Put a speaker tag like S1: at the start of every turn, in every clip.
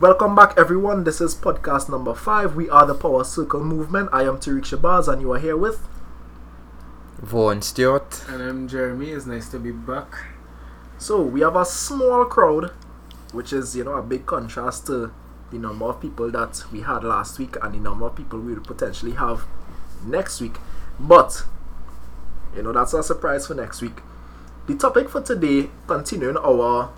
S1: Welcome back, everyone. This is podcast number five. We are the Power Circle Movement. I am Tariq Shabazz, and you are here with.
S2: Vaughn Stewart.
S3: And I'm Jeremy. It's nice to be back.
S1: So we have a small crowd, which is you know a big contrast to the number of people that we had last week and the number of people we will potentially have next week. But you know that's a surprise for next week. The topic for today, continuing our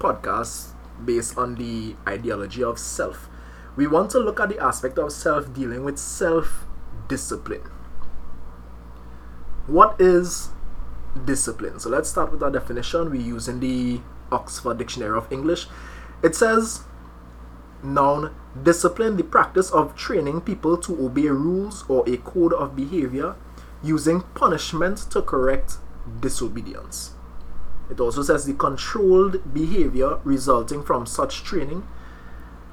S1: podcast based on the ideology of self. We want to look at the aspect of self dealing with self discipline. What is discipline? So let's start with our definition. We use in the Oxford Dictionary of English. It says noun discipline the practice of training people to obey rules or a code of behavior using punishment to correct disobedience. It also says the controlled behavior resulting from such training.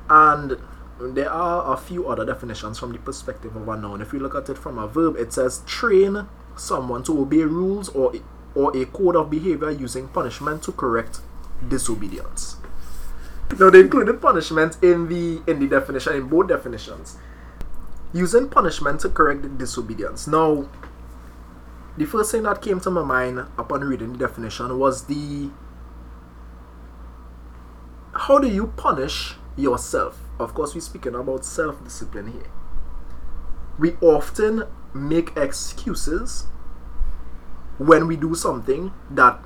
S1: And there are a few other definitions from the perspective of a noun. If we look at it from a verb, it says train someone to obey rules or or a code of behavior using punishment to correct disobedience. Now they included punishment in the in the definition in both definitions. Using punishment to correct disobedience. Now the first thing that came to my mind upon reading the definition was the how do you punish yourself? Of course, we're speaking about self discipline here. We often make excuses when we do something that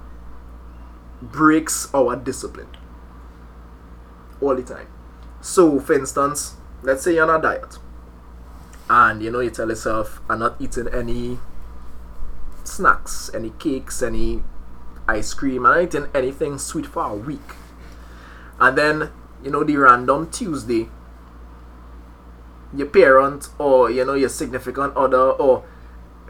S1: breaks our discipline all the time. So, for instance, let's say you're on a diet and you know you tell yourself, I'm not eating any snacks, any cakes, any ice cream, I'm not eating anything sweet for a week. And then, you know, the random Tuesday, your parent or you know your significant other or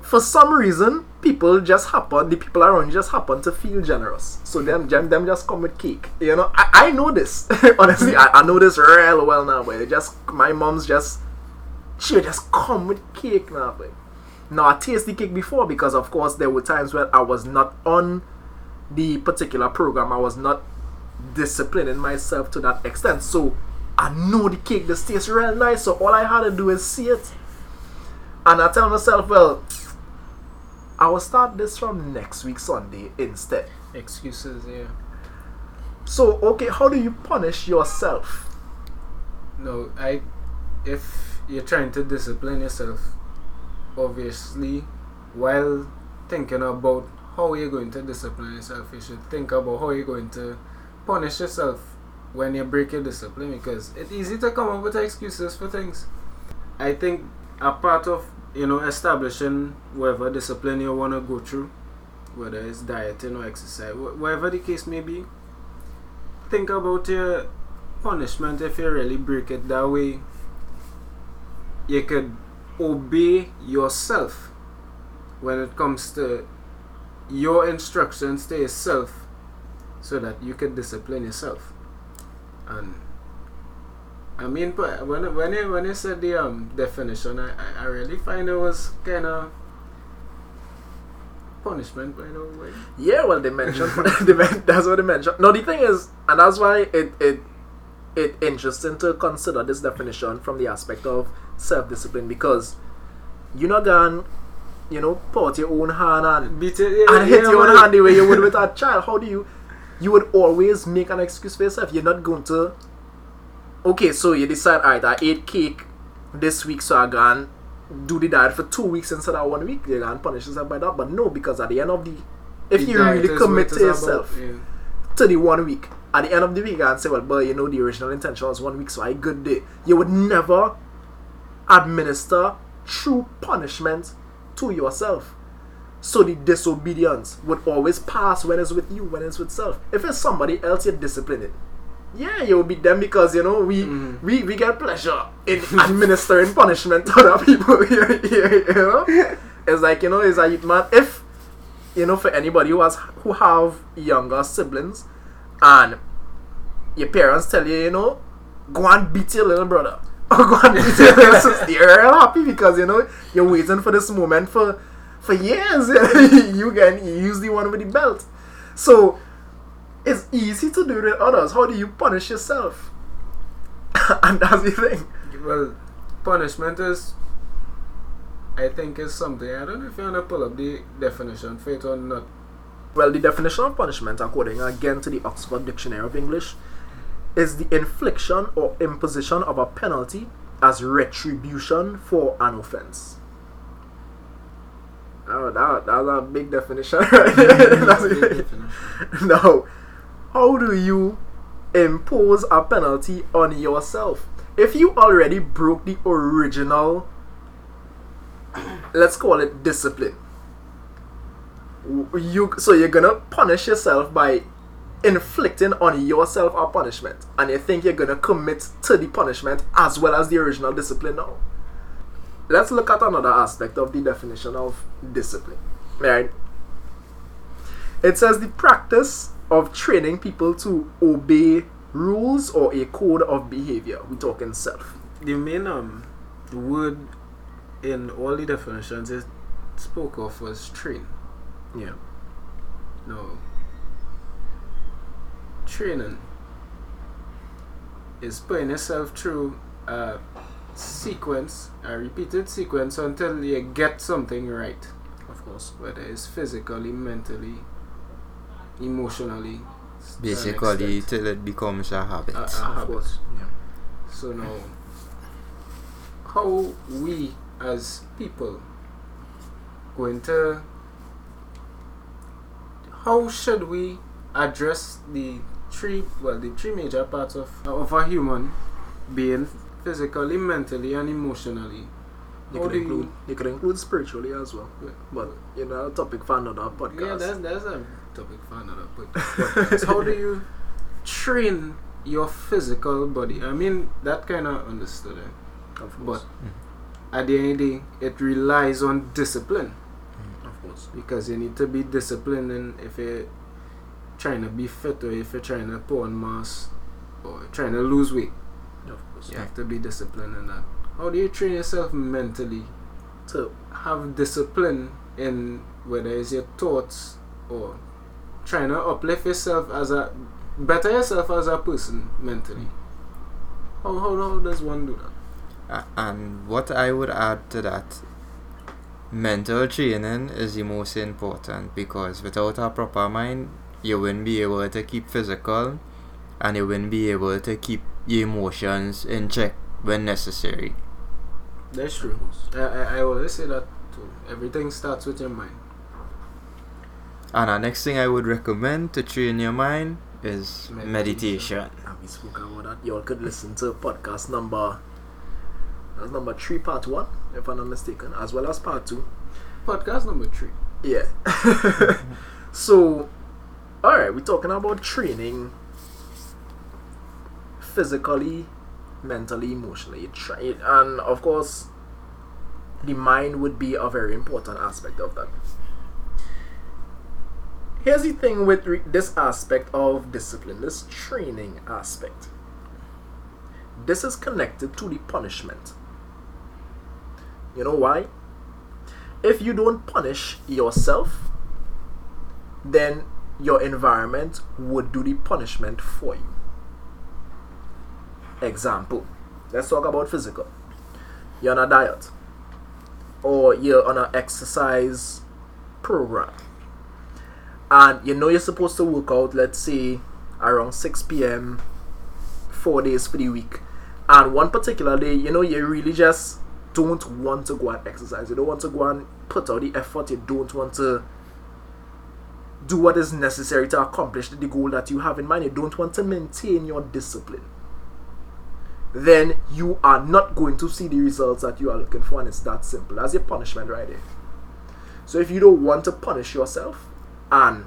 S1: for some reason people just happen the people around just happen to feel generous. So them them, them just come with cake. You know i, I know this. Honestly I, I know this real well now but just my mom's just she just come with cake now but now i tasted the cake before because of course there were times when i was not on the particular program i was not disciplining myself to that extent so I know the cake just tastes real nice, so all I had to do is see it. And I tell myself, well, I will start this from next week Sunday instead.
S3: Excuses, yeah.
S1: So, okay, how do you punish yourself?
S3: No, I. If you're trying to discipline yourself, obviously, while thinking about how you're going to discipline yourself, you should think about how you're going to punish yourself when you break your discipline because it's easy to come up with excuses for things. I think a part of you know establishing whatever discipline you want to go through, whether it's dieting or exercise, wh- whatever the case may be, think about your punishment if you really break it that way. You could obey yourself when it comes to your instructions to yourself so that you can discipline yourself and I mean, but when when you when you said the um definition, I, I, I really find it was kind of punishment by the way.
S1: Yeah, well, they mentioned they men- that's what they mentioned. No, the thing is, and that's why it it it interesting to consider this definition from the aspect of self discipline because you're not gonna you know put your own hand and
S3: Beat it, yeah,
S1: and hit
S3: yeah,
S1: your own hand the way you would with a child. How do you? You would always make an excuse for yourself. You're not going to. Okay, so you decide, alright, I ate cake this week, so I gonna do the diet for two weeks instead of one week. You're gonna punish yourself by that. But no, because at the end of the, if
S3: The
S1: you really commit to
S3: about,
S1: yourself
S3: yeah.
S1: to the one week, at the end of the week, and say, well, but you know, the original intention was one week, so I good day. You would never administer true punishment to yourself. So the disobedience would always pass when it's with you, when it's with self. If it's somebody else, you discipline it. Yeah, you will be them because you know we
S3: Mhm.
S1: we, we get pleasure in administering punishment to other people. you you know, it's like you know, it's like man, if you know, for anybody who has who have younger siblings, and your parents tell you, you know, go and beat your little brother or go and beat your little sister, you're real happy because you know you're waiting for this moment for for years. you can use the one with the belt, so it's easy to do it with others. How do you punish yourself? and that's the thing.
S3: Well, punishment is, I think, is something. I don't know if you want to pull up the definition for it or not.
S1: Well, the definition of punishment, according again to the Oxford Dictionary of English, is the infliction or imposition of a penalty as retribution for an offense. Oh, that, that's a big definition, right? That's
S3: Big definition.
S1: now, how do you impose a penalty on yourself? If you already broke the original, let's call it discipline, you so you're gonna punish yourself by inflicting on yourself a punishment, and you think you're gonna commit to the punishment as well as the original discipline now. Let's look at another aspect of the definition of discipline. Right? It says the practice of training people to obey rules or a code of behavior. We talking self.
S3: The main um word in all the definitions it spoke of was train.
S1: Yeah.
S3: No. Training is putting yourself through a sequence, a repeated sequence until you get something right.
S1: Of course.
S3: Whether it's physically, mentally, emotionally.
S2: Basically, till it becomes a habit.
S3: Uh, uh.
S1: Of
S3: habit.
S1: course. Yeah.
S3: So now, how we as people going to, how should we address the three, well, the three major parts of of a human being, physically, mentally, and emotionally?
S1: You
S3: How
S1: could include you could include spiritually as well. But you know, topic for another podcast.
S3: Yeah, that's that's a topic for another pod- podcast. How do you train your physical body? I mean, that kind of understood. Eh?
S1: of
S3: But
S1: course.
S3: at the end of the day, it relies on discipline Because you need to be disciplined and if you're trying to be fit or if you're trying to put on mass or trying to lose weight,
S1: Of course.
S3: you have to be disciplined in that. How do you train yourself mentally
S1: to
S3: have discipline in whether it's your thoughts or trying to uplift yourself as a better yourself as a person mentally. How, how, how does one do that?
S2: A- And what I would add to that, mental training is the most important because without a proper mind, you wouldn't be able to keep physical and you wouldn't be able to keep your emotions in check when necessary.
S3: That's true. I, I, I always say that too. Everything starts with your mind.
S2: And the next thing I would recommend to train your mind is
S3: Meditation.
S2: meditation.
S1: and we spoke about that. Y'all could listen to podcast number that's number three, part one, if I'm not mistaken, as well as part two.
S3: Podcast number three.
S1: Yeah. so, all right, we're talking about training physically, mentally, emotionally, and of course, the mind would be a very important aspect of that. Here's the thing with re- this aspect of discipline, this training aspect. This is connected to the punishment. You know why? if you don't punish yourself, then your environment would do the punishment for you. Example, let's talk about physical. You're on a diet, or you're on an exercise program, and you know you're supposed to work out, let's say around 6 p.m., four days for the week, and one particular day, you know, you really just don't want to go and exercise. You don't want to go and put out the effort. You don't want to do what is necessary to accomplish the goal that you have in mind. You don't want to maintain your discipline. Then you are not going to see the results that you are looking for, and it's that simple. That's your punishment right there. So if you don't want to punish yourself, and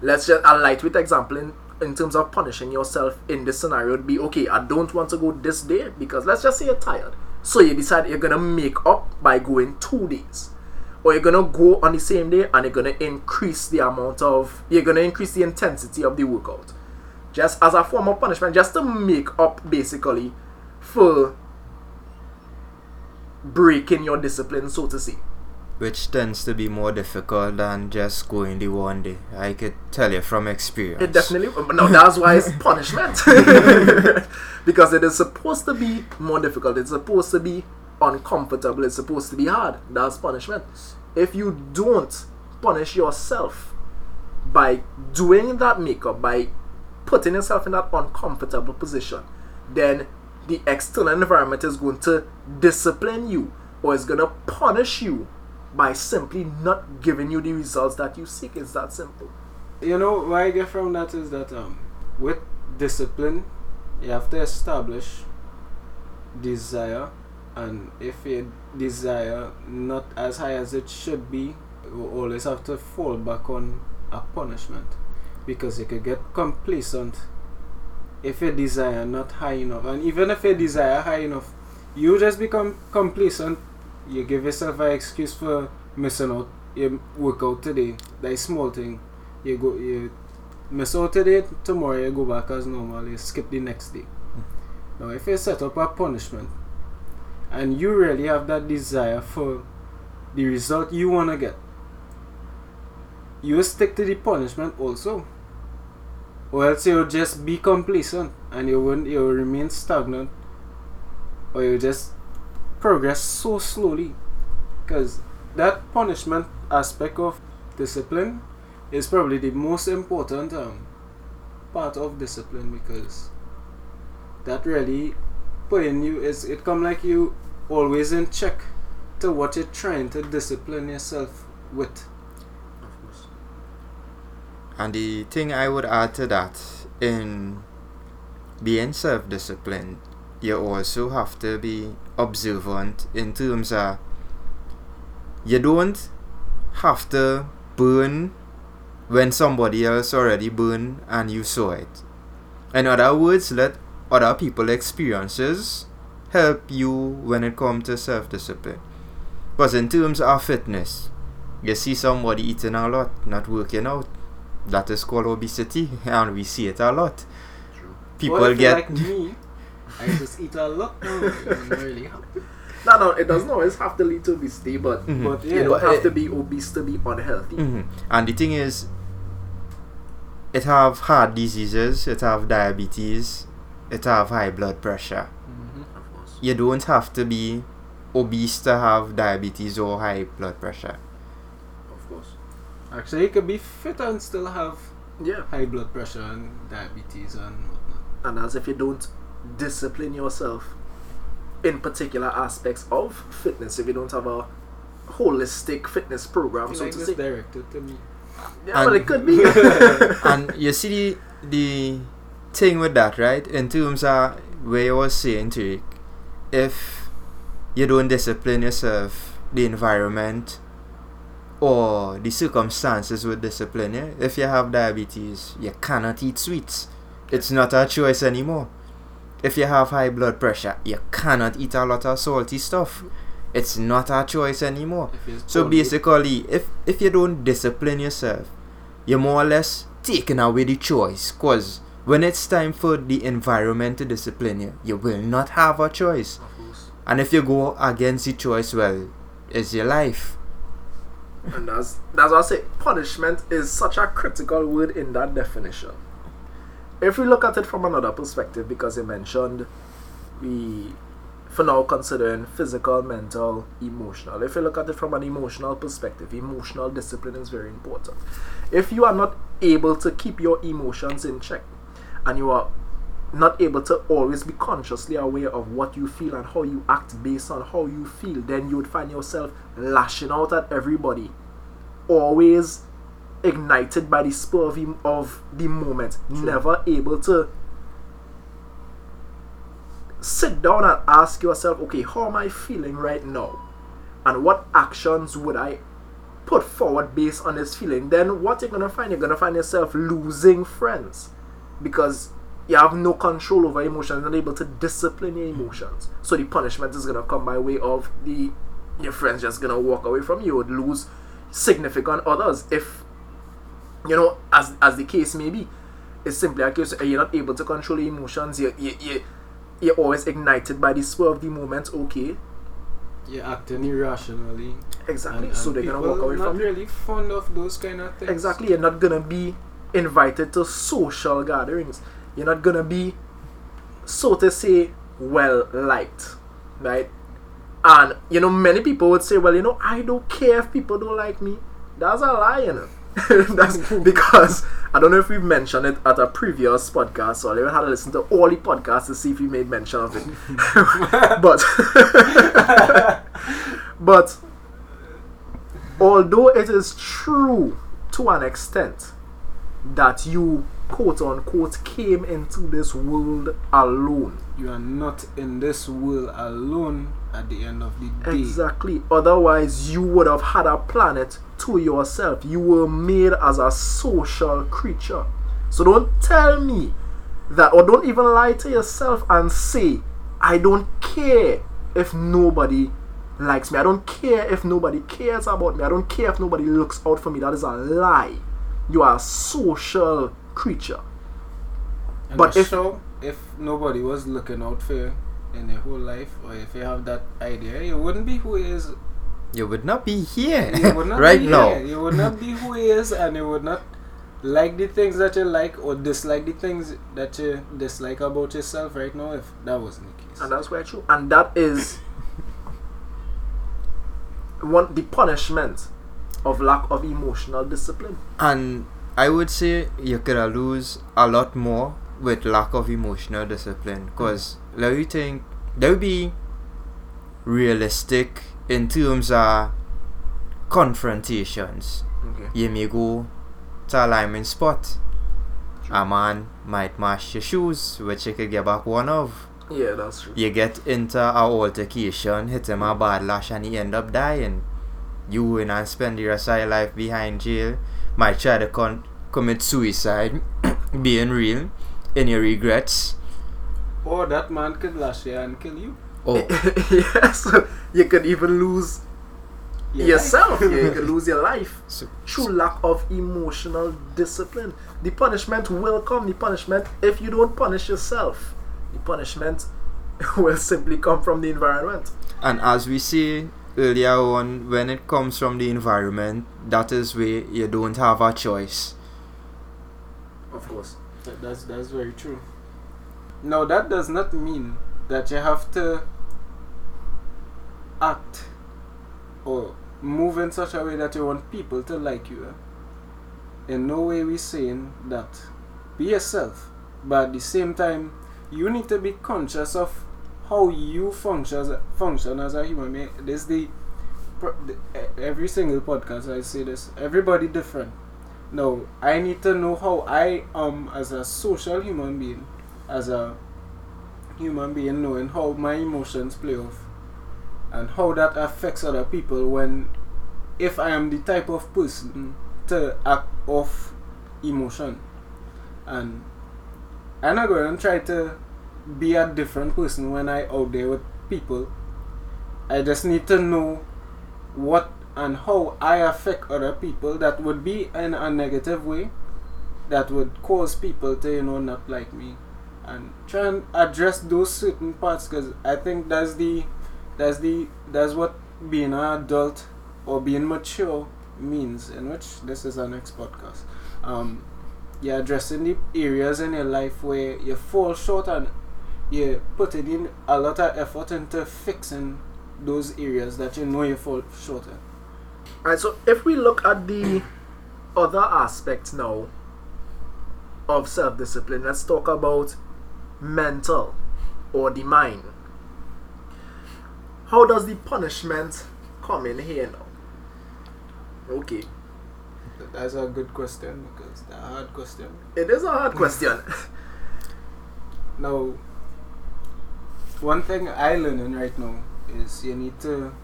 S1: let's just a lightweight example in, in terms of punishing yourself in this scenario would be okay, I don't want to go this day because let's just say you're tired. So you decide you're gonna make up by going two days. Or you're gonna go on the same day and you're gonna increase the amount of you're gonna increase the intensity of the workout. Just as a form of punishment, just to make up basically for breaking your discipline, so to say.
S2: Which tends to be more difficult than just going the one day. I could tell you from experience.
S1: It definitely. No, that's why it's punishment. because it is supposed to be more difficult. It's supposed to be uncomfortable. It's supposed to be hard. That's punishment. If you don't punish yourself by doing that makeup, by putting yourself in that uncomfortable position, then the external environment is going to discipline you or is going to punish you by simply not giving you the results that you seek. It's that simple.
S3: You know, what I get from that is that um, with discipline, you have to establish desire, and if your desire not as high as it should be, you always have to fall back on a punishment because you could get complacent if your desire not high enough, and even if your desire high enough, you just become complacent. You give yourself an excuse for missing out. your workout today, that small thing. You go, you miss out today. Tomorrow you go back as normal. You skip the next day. Hmm. Now, if you set up a punishment, and you really have that desire for the result you wanna get, you stick to the punishment also or else you'll just be complacent and you won't you'll remain stagnant or you'll just progress so slowly because that punishment aspect of discipline is probably the most important um, part of discipline because that really putting you is it come like you always in check to what you're trying to discipline yourself with.
S2: And the thing I would add to that, in being self disciplined, you also have to be observant in terms of you don't have to burn when somebody else already burned and you saw it. In other words, let other people's experiences help you when it comes to self discipline. Because in terms of fitness, you see somebody eating a lot, not working out. That is called obesity, and we see it a lot.
S1: True.
S2: People
S3: Well,
S2: get
S3: like me. I just eat a lot now. Doesn't really happen.
S1: No, no, it doesn't always have to lead to obesity, but
S2: Mhm.
S3: But
S1: you
S3: yeah,
S1: don't
S2: but
S1: have
S2: it-
S1: to be obese to be unhealthy.
S2: Mhm. And the thing is, it have heart diseases, it have diabetes, it have high blood pressure.
S3: Mhm.
S1: Of course.
S2: You don't have to be obese to have diabetes or high blood pressure.
S1: Of course.
S3: Actually, you could be fit and still have
S1: Yeah.
S3: high blood pressure and diabetes and whatnot.
S1: And as if you don't discipline yourself in particular aspects of fitness, if you don't have a holistic fitness program, so
S3: like
S1: to
S3: this
S1: say.
S3: directed to me.
S1: Yeah, well,
S2: And-
S1: it could be.
S2: and you see the, the thing with that, right? In terms of where you was saying to it, if you don't discipline yourself, the environment or the circumstances will discipline you. If you have diabetes, you cannot eat sweets. It's not a choice anymore. If you have high blood pressure, you cannot eat a lot of salty stuff. It's not a choice anymore. So basically, if if you don't discipline yourself, you're more or less taking away the choice. Cause when it's time for the environment to discipline you, you will not have a choice. And if you go against the choice, well, it's your life.
S1: And that's that's what I say. Punishment is such a critical word in that definition. If we look at it from another perspective, because you mentioned we for now considering physical, mental, emotional. If you look at it from an emotional perspective, emotional discipline is very important. If you are not able to keep your emotions in check and you are not able to always be consciously aware of what you feel and how you act based on how you feel, then you would find yourself lashing out at everybody, always ignited by the spur of, em- of the moment, never able to sit down and ask yourself, okay, how am I feeling right now? And what actions would I put forward based on this feeling? Then what you're gonna find, you're gonna find yourself losing friends because you have no control over emotions and able to discipline your emotions. So the punishment is gonna come by way of the your friends just gonna walk away from you. Would lose significant others if you know as as the case may be. It's simply a case you're not able to control your emotions. You you you you're always ignited by the spur of the moment. Okay,
S3: you're acting irrationally.
S1: Exactly.
S3: And,
S1: so they're gonna walk away
S3: not
S1: from you.
S3: really fond of those kind of things.
S1: Exactly. You're not gonna be invited to social gatherings. You're not gonna be, so to say, well liked, right? And you know, many people would say, well, you know, I don't care if people don't like me. That's a lie, you know. That's because I don't know if we've mentioned it at a previous podcast, so I even had to listen to all the podcasts to see if we made mention of it. but but although it is true to an extent that you quote unquote came into this world alone.
S3: You are not in this world alone at the end of the day.
S1: Exactly. Otherwise, you would have had a planet to yourself. You were made as a social creature. So don't tell me that, or don't even lie to yourself and say, I don't care if nobody likes me. I don't care if nobody cares about me. I don't care if nobody looks out for me. That is a lie. You are a social creature.
S3: And
S1: But if-
S3: if if nobody was looking out for you in your whole life, or if you have that idea, you wouldn't be who he is.
S2: You would not be here
S3: You would not
S2: right
S3: be
S2: now.
S3: here. You would not be who he is, and you would not like the things that you like or dislike the things that you dislike about yourself right now. If that wasn't the case,
S1: And that's where true. And that is one the punishment of lack of emotional discipline.
S2: And I would say you could lose a lot more with lack of emotional discipline. Because let me think, that would be realistic in terms of confrontations.
S1: Okay.
S2: You may go to a lineman spot. A man might mash your shoes, which you could get back one of.
S1: Yeah, that's true.
S2: You get into a altercation, hit him a bad lash, and he end up dying. You win and spend the rest of your life behind jail. Might try to con- commit suicide, being real, in your regrets.
S3: Or that man could lash you and kill you.
S2: Oh,
S1: yes, you could even lose
S3: Your
S1: yourself. yeah, you could lose your life
S2: so,
S1: through lack of emotional discipline. The punishment will come. The punishment, if you don't punish yourself, the punishment will simply come from the environment.
S2: and as we see earlier on, when it comes from the environment, that is where you don't have a choice.
S1: Of course.
S3: That's that's very true. Now that does not mean that you have to act or move in such a way that you want people to like you. In no way we saying that. Be yourself, but at the same time, you need to be conscious of how you function as a, function as a human being. This the, every single podcast I say this. Everybody different. Now I need to know how I am as a social human being, as a human being, knowing how my emotions play off, and how that affects other people. When, if I am the type of person to act off emotion, and I'm not going to try to be a different person when I out there with people. I just need to know what and how I affect other people that would be in a negative way that would cause people to you know not like me and try and address those certain parts because I think that's the that's the that's what being an adult or being mature means in which this is our next podcast. Um you're addressing the areas in your life where you fall short and you're putting in a lot of effort into fixing those areas that you know you fall short in.
S1: Alright, so if we look at the other aspects now of self discipline, let's talk about mental or the mind. How does the punishment come in here now? Okay,
S3: That's a good question because the hard question.
S1: it is a hard question.
S3: Now, one thing I learning right now is you need to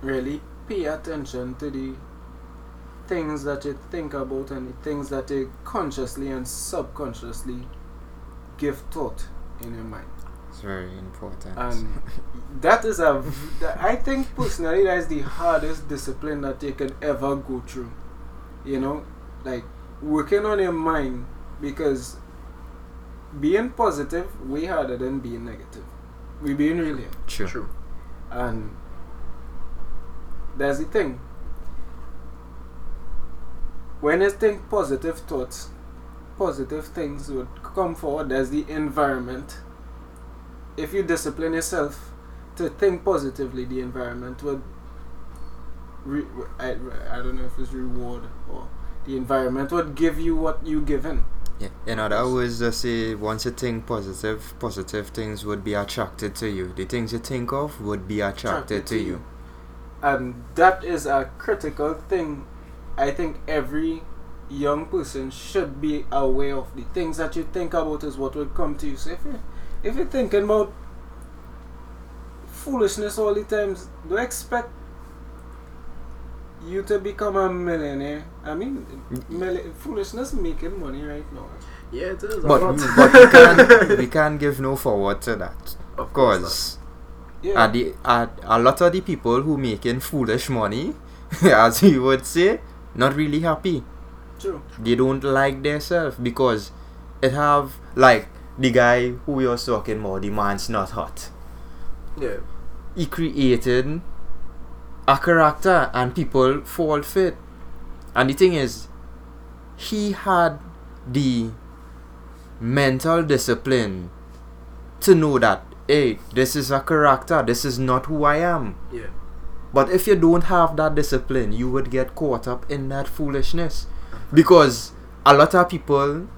S3: really pay attention to the things that you think about and the things that you consciously and subconsciously give thought in your mind.
S2: It's very important.
S3: And that is a, I think personally that is the hardest discipline that you can ever go through. You know, like working on your mind because being positive way harder than being negative. We being real here.
S2: True.
S1: True.
S3: And there's the thing. When I think positive thoughts, positive things would come forward. There's the environment. If you discipline yourself to think positively, the environment would. Re- I, I don't know if it's reward or the environment would give you what you give in.
S2: Yeah. In other words, just say once you think positive, positive things would be attracted to you. The things you think of would be attracted, to you.
S3: and that is a critical thing i think every young person should be aware of the things that you think about is what will come to you so if you if you're thinking about foolishness all the times do expect you to become a millionaire i mean milli- foolishness making money right now
S1: Yeah, it is.
S2: But,
S1: I'm
S2: but we can't we can't give no forward to that.
S1: of course.
S2: Cause
S3: yeah
S2: are the are a lot of the people who making foolish money, as you would say, not really happy.
S3: True
S2: They don't like themselves because it have like the guy who we was talking about, the man's not hot.
S1: Yeah.
S2: He created a character and people fall fit. And the thing is, he had the mental discipline to know that hey, this is a character, this is not who I am.
S1: Yeah.
S2: But if you don't have that discipline, you would get caught up in that foolishness. Because a lot of people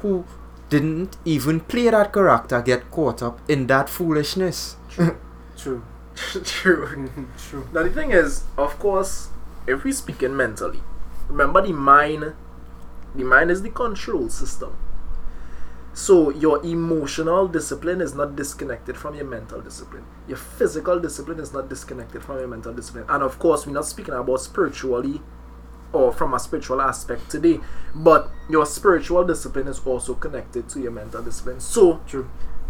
S2: who didn't even play that character get caught up in that foolishness.
S3: true
S1: True.
S3: true True.
S1: Now the thing is, of course, if we speaking mentally, remember the mind. The mind is the control system. So your emotional discipline is not disconnected from your mental discipline. Your physical discipline is not disconnected from your mental discipline. And of course, we're not speaking about spiritually or from a spiritual aspect today, but your spiritual discipline is also connected to your mental discipline. So
S3: true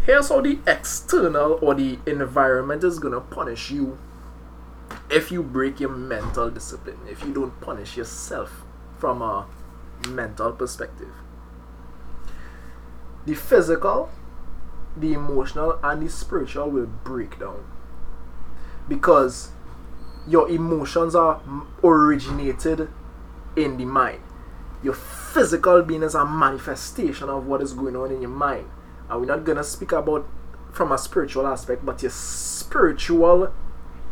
S1: here's how the external or the environment is gonna punish you if you break your mental discipline, if you don't punish yourself from a mental perspective. The physical, the emotional, and the spiritual will break down because your emotions are originated in the mind. Your physical being is a manifestation of what is going on in your mind. And we're not gonna speak about from a spiritual aspect, but your spiritual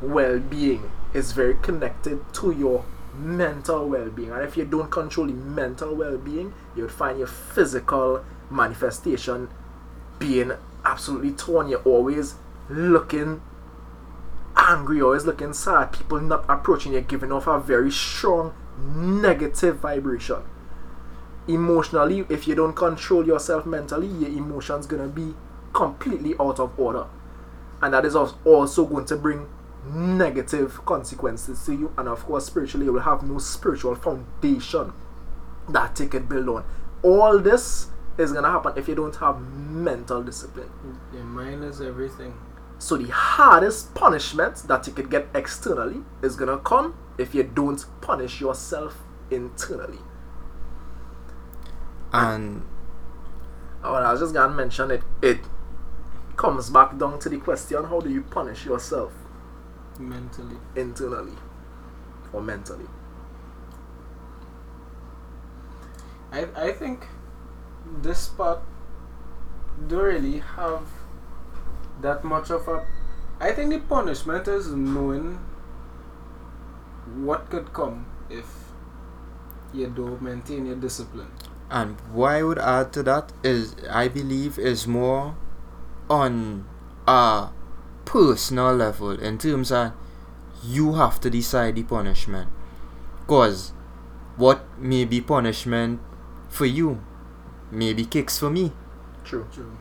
S1: well being is very connected to your mental well being. And if you don't control the mental well being, you would find your physical manifestation being absolutely torn. You're always looking angry, always looking sad, people not approaching you, giving off a very strong negative vibration. Emotionally, if you don't control yourself mentally, your emotions gonna be completely out of order. And that is also going to bring negative consequences to you. And of course, spiritually, you will have no spiritual foundation that you can build on. All this is gonna happen if you don't have mental discipline.
S3: your mind is everything
S1: So the hardest punishment that you could get externally is gonna come if you don't punish yourself internally.
S2: and
S1: Oh, and I was just gonna mention it. It comes back down to the question: How do you punish yourself
S3: mentally
S1: internally or mentally?
S3: I I think this part don't really have that much of a I think the punishment is knowing what could come if you don't maintain your discipline.
S2: And what I would add to that is, I believe, is more on a personal level in terms of you have to decide the punishment. Because what may be punishment for you may be kicks for me.
S1: True.
S3: True.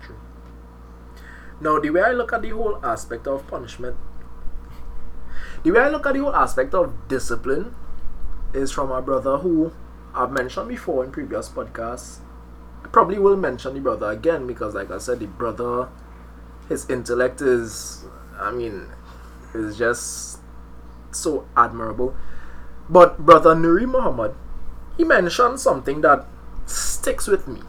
S1: True. Now, the way I look at the whole aspect of punishment, the way I look at the whole aspect of discipline is from a brother who I've mentioned before in previous podcasts. I probably will mention the brother again because, like I said, the brother, his intellect is, I mean, is just so admirable. But brother Nuri Muhammad, he mentioned something that sticks with me.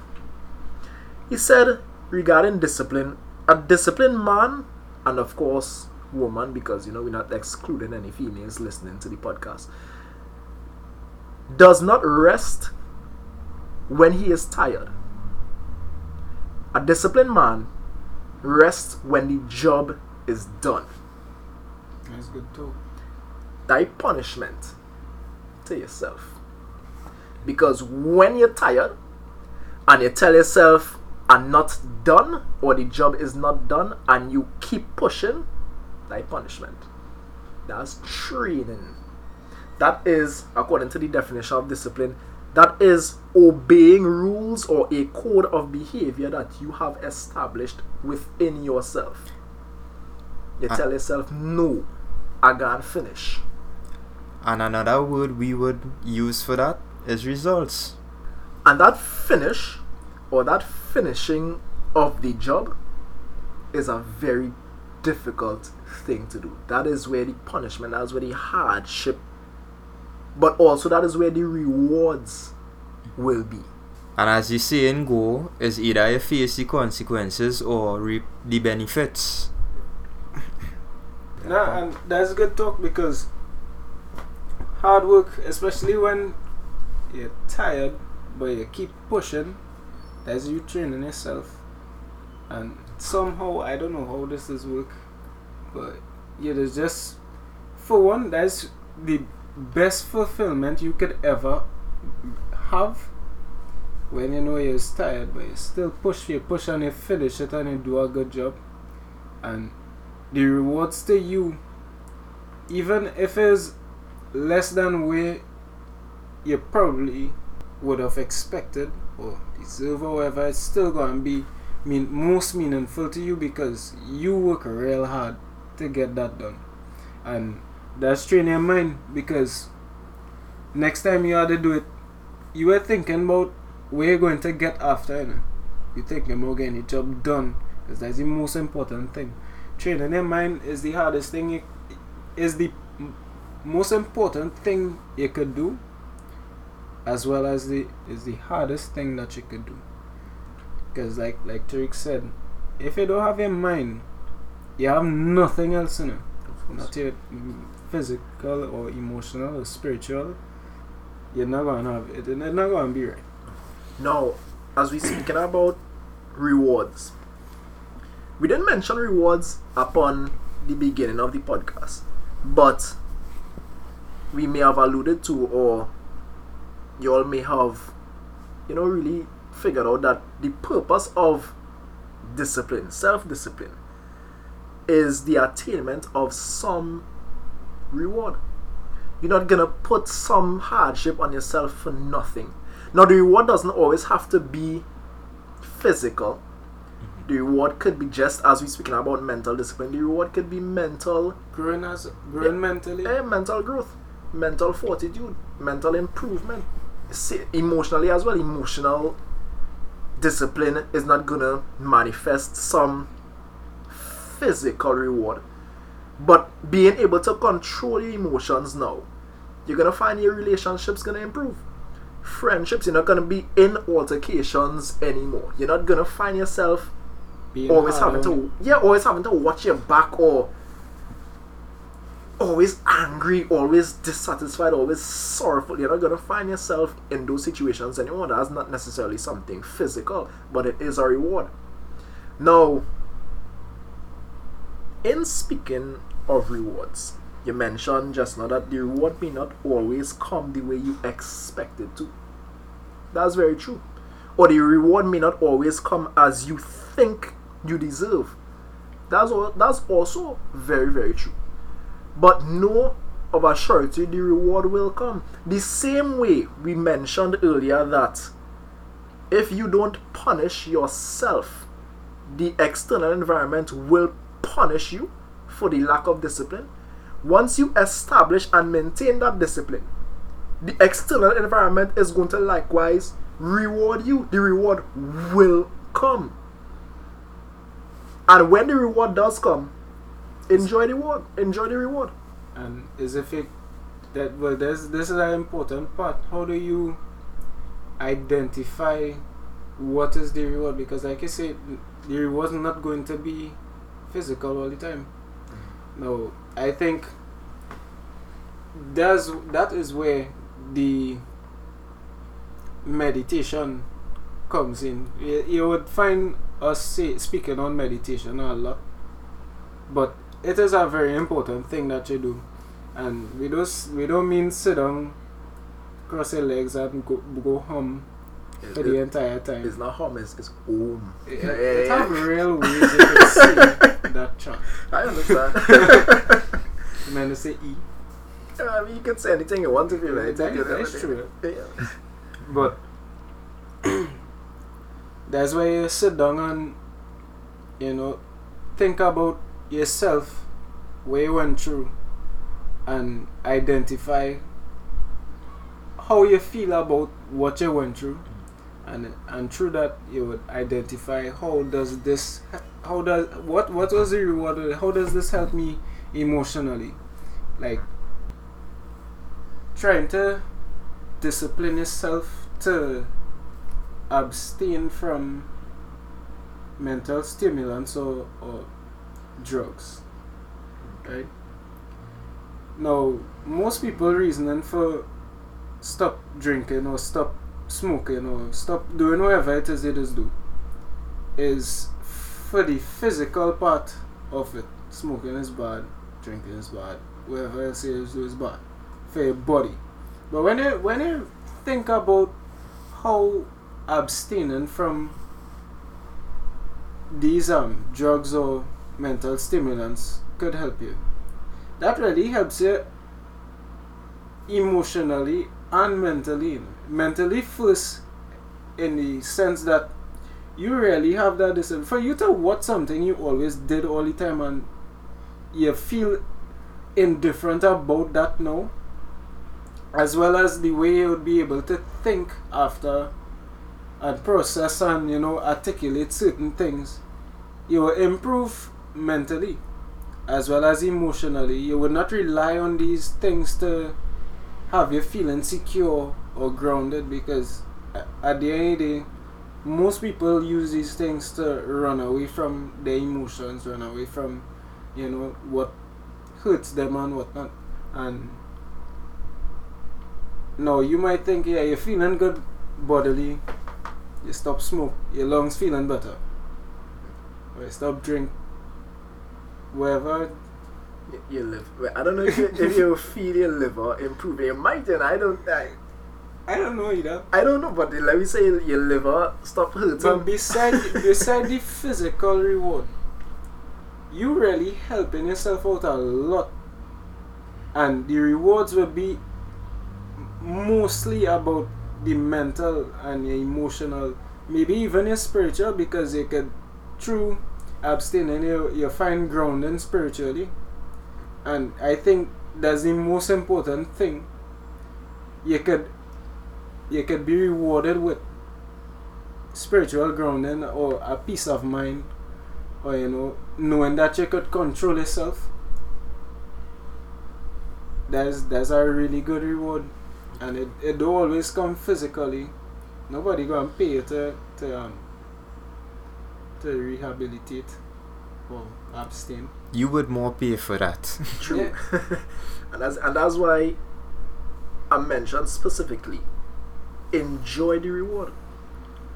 S1: He said regarding discipline, a disciplined man and of course, woman, because you know we're not excluding any females listening to the podcast, does not rest when he is tired. A disciplined man rests when the job is done.
S3: That's good too.
S1: Thy punishment to yourself. Because when you're tired and you tell yourself, I'm not done, or the job is not done, and you keep pushing, thy punishment. That's training. That is, according to the definition of discipline, that is obeying rules or a code of behavior that you have established within yourself. You
S2: Ah.
S1: tell yourself, no, I gotta finish.
S2: And another word we would use for that is results.
S1: And that finish or that finishing of the job is a very difficult thing to do. That is where the punishment, that is where the hardship, but also that is where the rewards will be.
S2: And as the saying go, is either you face the consequences or reap the benefits.
S3: Nah, and that's good talk because hard work, especially when you're tired, but you keep pushing, that's you training yourself. And somehow, I don't know how this is work, but yeah, there's just, for one, that's the best fulfillment you could ever have when you know you're tired, but you still push, you push and you finish it and you do a good job. And the rewards to you, even if it's less than where you probably would have expected or deserve whatever, it's still gonna be mean most meaningful to you because you work real hard to get that done. And that's training your mind because next time you had to do it, you were thinking about where you're going to get after, you know. You're thinking about getting the job done because that's the most important thing. Training your mind is the hardest thing, you, is the most important thing you could do as well as the is the hardest thing that you could do because like like Tariq said if you don't have your mind you have nothing else in it. Not your physical or emotional or spiritual. You're not gonna have it. And it's not gonna be right.
S1: Now, as we speaking about rewards, we didn't mention rewards upon the beginning of the podcast, but we may have alluded to, or you all may have, you know, really figured out that the purpose of discipline, self discipline, is the attainment of some reward. You're not gonna put some hardship on yourself for nothing. Now, the reward doesn't always have to be physical. The reward could be just as we're speaking about mental discipline. The reward could be mental,
S3: growing as growing
S1: Yeah.
S3: mentally
S1: eh, mental growth, mental fortitude, mental improvement, emotionally as well. Emotional discipline is not gonna manifest some physical reward, but being able to control your emotions now, you're gonna find your relationships gonna improve. Friendships, you're not gonna be in altercations anymore. You're not gonna find yourself
S3: being
S1: always having to yeah always having to watch your back or always angry always dissatisfied always sorrowful. You're not going to find yourself in those situations anymore. That's not necessarily something physical but it is a reward. Now in speaking of rewards you mentioned just now that the reward may not always come the way you expect it to. That's very true. Or the reward may not always come as you think you deserve. That's all, that's also very very true. But know of a surety the reward will come. The same way we mentioned earlier that if you don't punish yourself, the external environment will punish you for the lack of discipline. Once you establish and maintain that discipline, the external environment is going to likewise reward you. The reward will come. And when the reward does come, enjoy the reward. Enjoy the reward.
S3: and is if it that well this this is an important part how do you identify what is the reward because like I said the reward is not going to be physical all the time. Mm-hmm. No, I think that's that is where the meditation comes in. You, you would find us say, speaking on meditation a lot, but it is a very important thing that you do, and we don't we don't mean sit down, cross your legs and go, go hum
S1: It-
S3: for the entire time.
S1: it's not home, it's, it's home.
S3: It,
S1: Yeah,
S3: it
S1: yeah,
S3: have
S1: yeah.
S3: real ways you can see that chant.
S1: I understand.
S3: You meant to say E.
S1: I mean, you can say anything you want if you like.
S3: That- that's true.
S1: Yeah.
S3: But that's why you sit down and you know think about yourself, where you went through, and identify how you feel about what you went through, and and through that you would identify how does this how does what what was the reward? How does this help me emotionally, like trying to discipline yourself to abstain from mental stimulants or, or drugs. Right? Now, most people reasoning for stop drinking or stop smoking or stop doing whatever it is they just do is for the physical part of it. Smoking is bad, drinking is bad, whatever else you do is bad for your body. But when you when you think about how abstaining from these um drugs or mental stimulants could help you, that really helps you emotionally and mentally. Mentally first, in the sense that you really have that discipline. For you to watch something you always did all the time and you feel indifferent about that now as well as the way you would be able to think after and process and you know articulate certain things you will improve mentally as well as emotionally you would not rely on these things to have you feeling secure or grounded because at the end of the day most people use these things to run away from their emotions run away from you know what hurts them and whatnot and no, you might think, yeah, you're feeling good bodily. You stop smoke, your lungs feeling better. Or you stop drink. Wherever,
S1: You, live. I don't know if you, if you feel your liver improving. You might, and I don't. I,
S3: I don't know either.
S1: I don't know, but let me say your liver stop hurting.
S3: But beside beside the physical reward, you really helping yourself out a lot, and the rewards will be mostly about the mental and your emotional, maybe even your spiritual, because you could through abstaining you you find grounding spiritually, and I think that's the most important thing. You could you could be rewarded with spiritual grounding or a peace of mind or you know knowing that you could control yourself. That's that's a really good reward. And it, it don't always come physically. Nobody gonna pay you to to um to rehabilitate or abstain
S2: You would more pay for that.
S1: True. and that's and that's why I mentioned specifically enjoy the reward.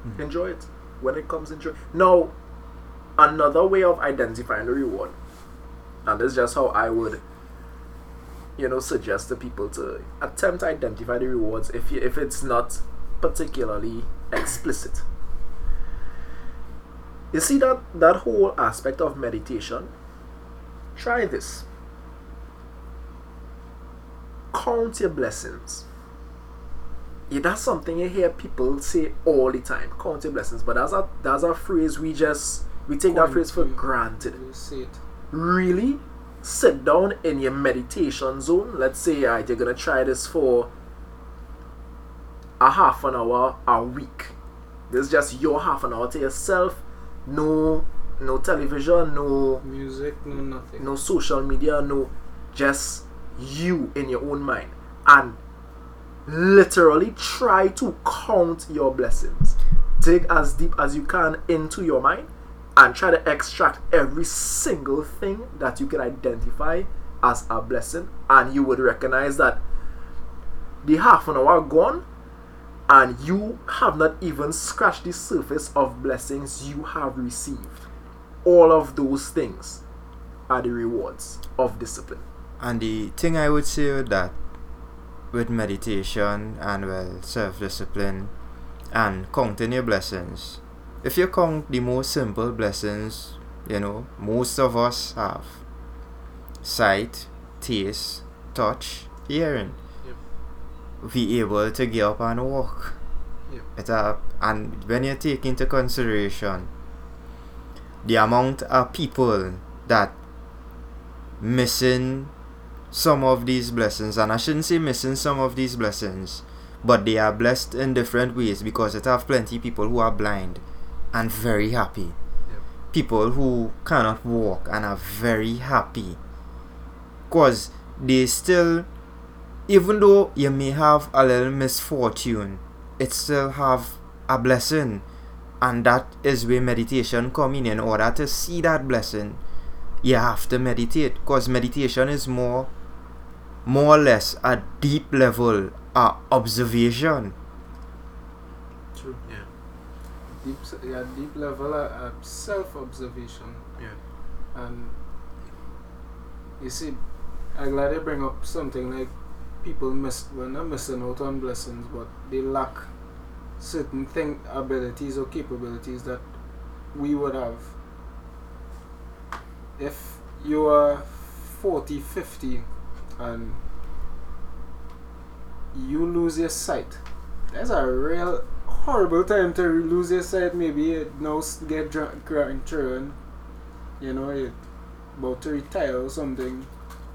S2: Mhm.
S1: Enjoy it. When it comes enjoy now another way of identifying the reward. And this is just how I would you know suggest to people to attempt to identify the rewards if you, if it's not particularly explicit. You see that that whole aspect of meditation Try this. Count your blessings. Yeah, that's something you hear people say all the time. Count your blessings, but that's a that's a phrase we just we take that phrase for granted.
S3: you say it
S1: Really, sit down in your meditation zone. Let's say alright, you're gonna try this for a half an hour a week. This is just your half an hour to yourself. No, no television, no
S3: music no nothing
S1: no social media, no just you in your own mind. And literally try to count your blessings. Dig as deep as you can into your mind and try to extract every single thing that you can identify as a blessing, and you would recognize that the half an hour gone, and you have not even scratched the surface of blessings you have received. All of those things are the rewards of discipline.
S2: And the thing I would say that, with meditation and well self discipline and counting your blessings, if you count the most simple blessings, you know, most of us have sight, taste, touch, hearing. Be able to get up and walk.
S1: Yep.
S2: It uh, and when you take into consideration the amount of people that missing some of these blessings and I shouldn't say missing some of these blessings but they are blessed in different ways because it have plenty people who are blind and very happy people who cannot walk and are very happy because they still even though you may have a little misfortune it still have a blessing and that is where meditation come in in order to see that blessing you have to meditate because meditation is more more or less a deep level uh, observation
S1: True. Yeah.
S3: deep, yeah, deep level of, of self-observation.
S1: Yeah.
S3: And you see, I'm glad you bring up something like people miss, well not missing out on blessings, but they lack certain thing, abilities or capabilities that we would have. If you are 40, 50 and you lose your sight, that's a real horrible time to lose your sight. Maybe you now get drunk, grandchildren, you know, you're about to retire or something,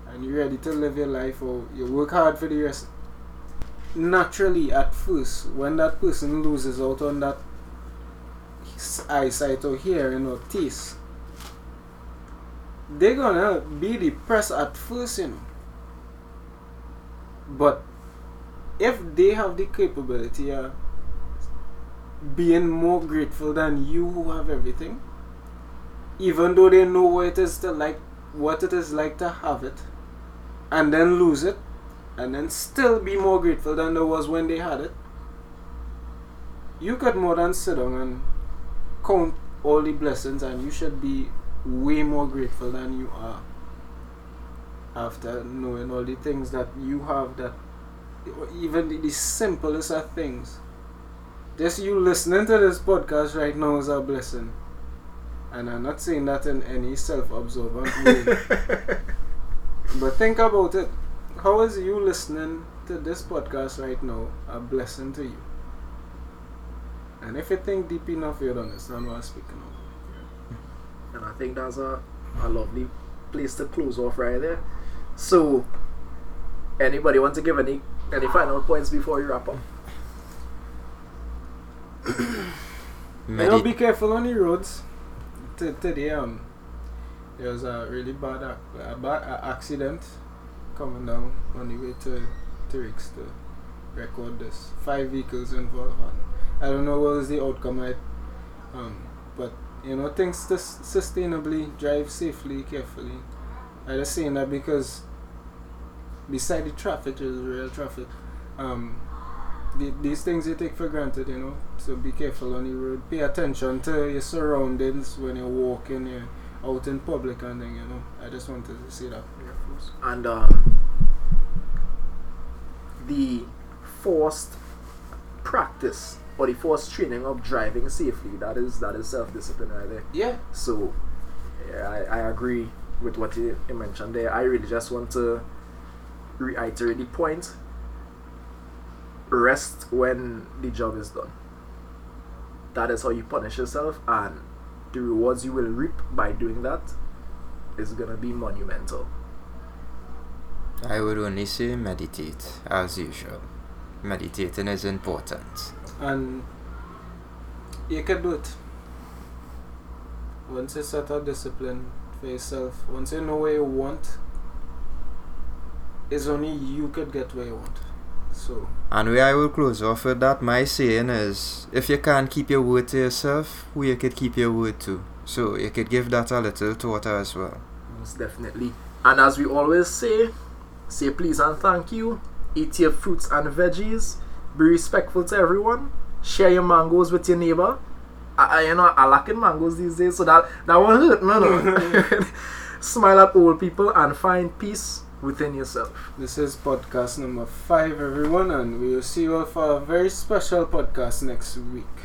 S3: and you're ready to live your life or you work hard for the rest. Naturally, at first, when that person loses out on that s- eyesight or hearing or taste, they're gonna be depressed at first, you know. But if they have the capability of being more grateful than you who have everything, even though they know what it is to like what it is like to have it and then lose it and then still be more grateful than there was when they had it. You could more than sit down and count all the blessings and you should be way more grateful than you are after knowing all the things that you have that even the, the simplest of things. Just you listening to this podcast right now is a blessing. And I'm not saying that in any self-absorbent way. but think about it. How is you listening to this podcast right now a blessing to you? And if you think deep enough, you'll understand what I'm speaking of.
S1: And I think that's a, a lovely place to close off right there. So, anybody want to give any any final points before you wrap up?
S3: You know, be careful on the roads. T- today, um, there was a really bad, ac- a bad a- accident coming down on the way to to record this. Five vehicles involved. I don't know what was the outcome. I, um, but you know, things to sustainably, drive safely, carefully. I just saying that because beside the traffic, there's real traffic. Um, the, these things you take for granted, you know. So be careful on the road. Pay attention to your surroundings when you're walking, you're out in public and then, you know. I just wanted to say that.
S1: And um, the forced practice or the forced training of driving safely that is that is self discipline right there.
S3: Yeah.
S1: So, yeah, I, I agree with what you, you mentioned there. I really just want to reiterate the point. Rest when the job is done. That is how you punish yourself, and the rewards you will reap by doing that is gonna be monumental.
S2: I would only say meditate as usual. Meditating is important.
S3: And you can do it. Once you set a discipline for yourself, once you know where you want, it's only you could get where you want. So,
S2: And where I will close off with that, my saying is if you can't keep your word to yourself, who you could keep your word to. So you could give that a little thought as well.
S1: Most definitely. And as we always say, say please and thank you. Eat your fruits and veggies. Be respectful to everyone. Share your mangoes with your neighbor. I, I you know I lacking mangoes these days, so that that won't hurt. No, no. Smile at old people and find peace within yourself.
S3: This is podcast number five, everyone, and we will see you all for a very special podcast next week.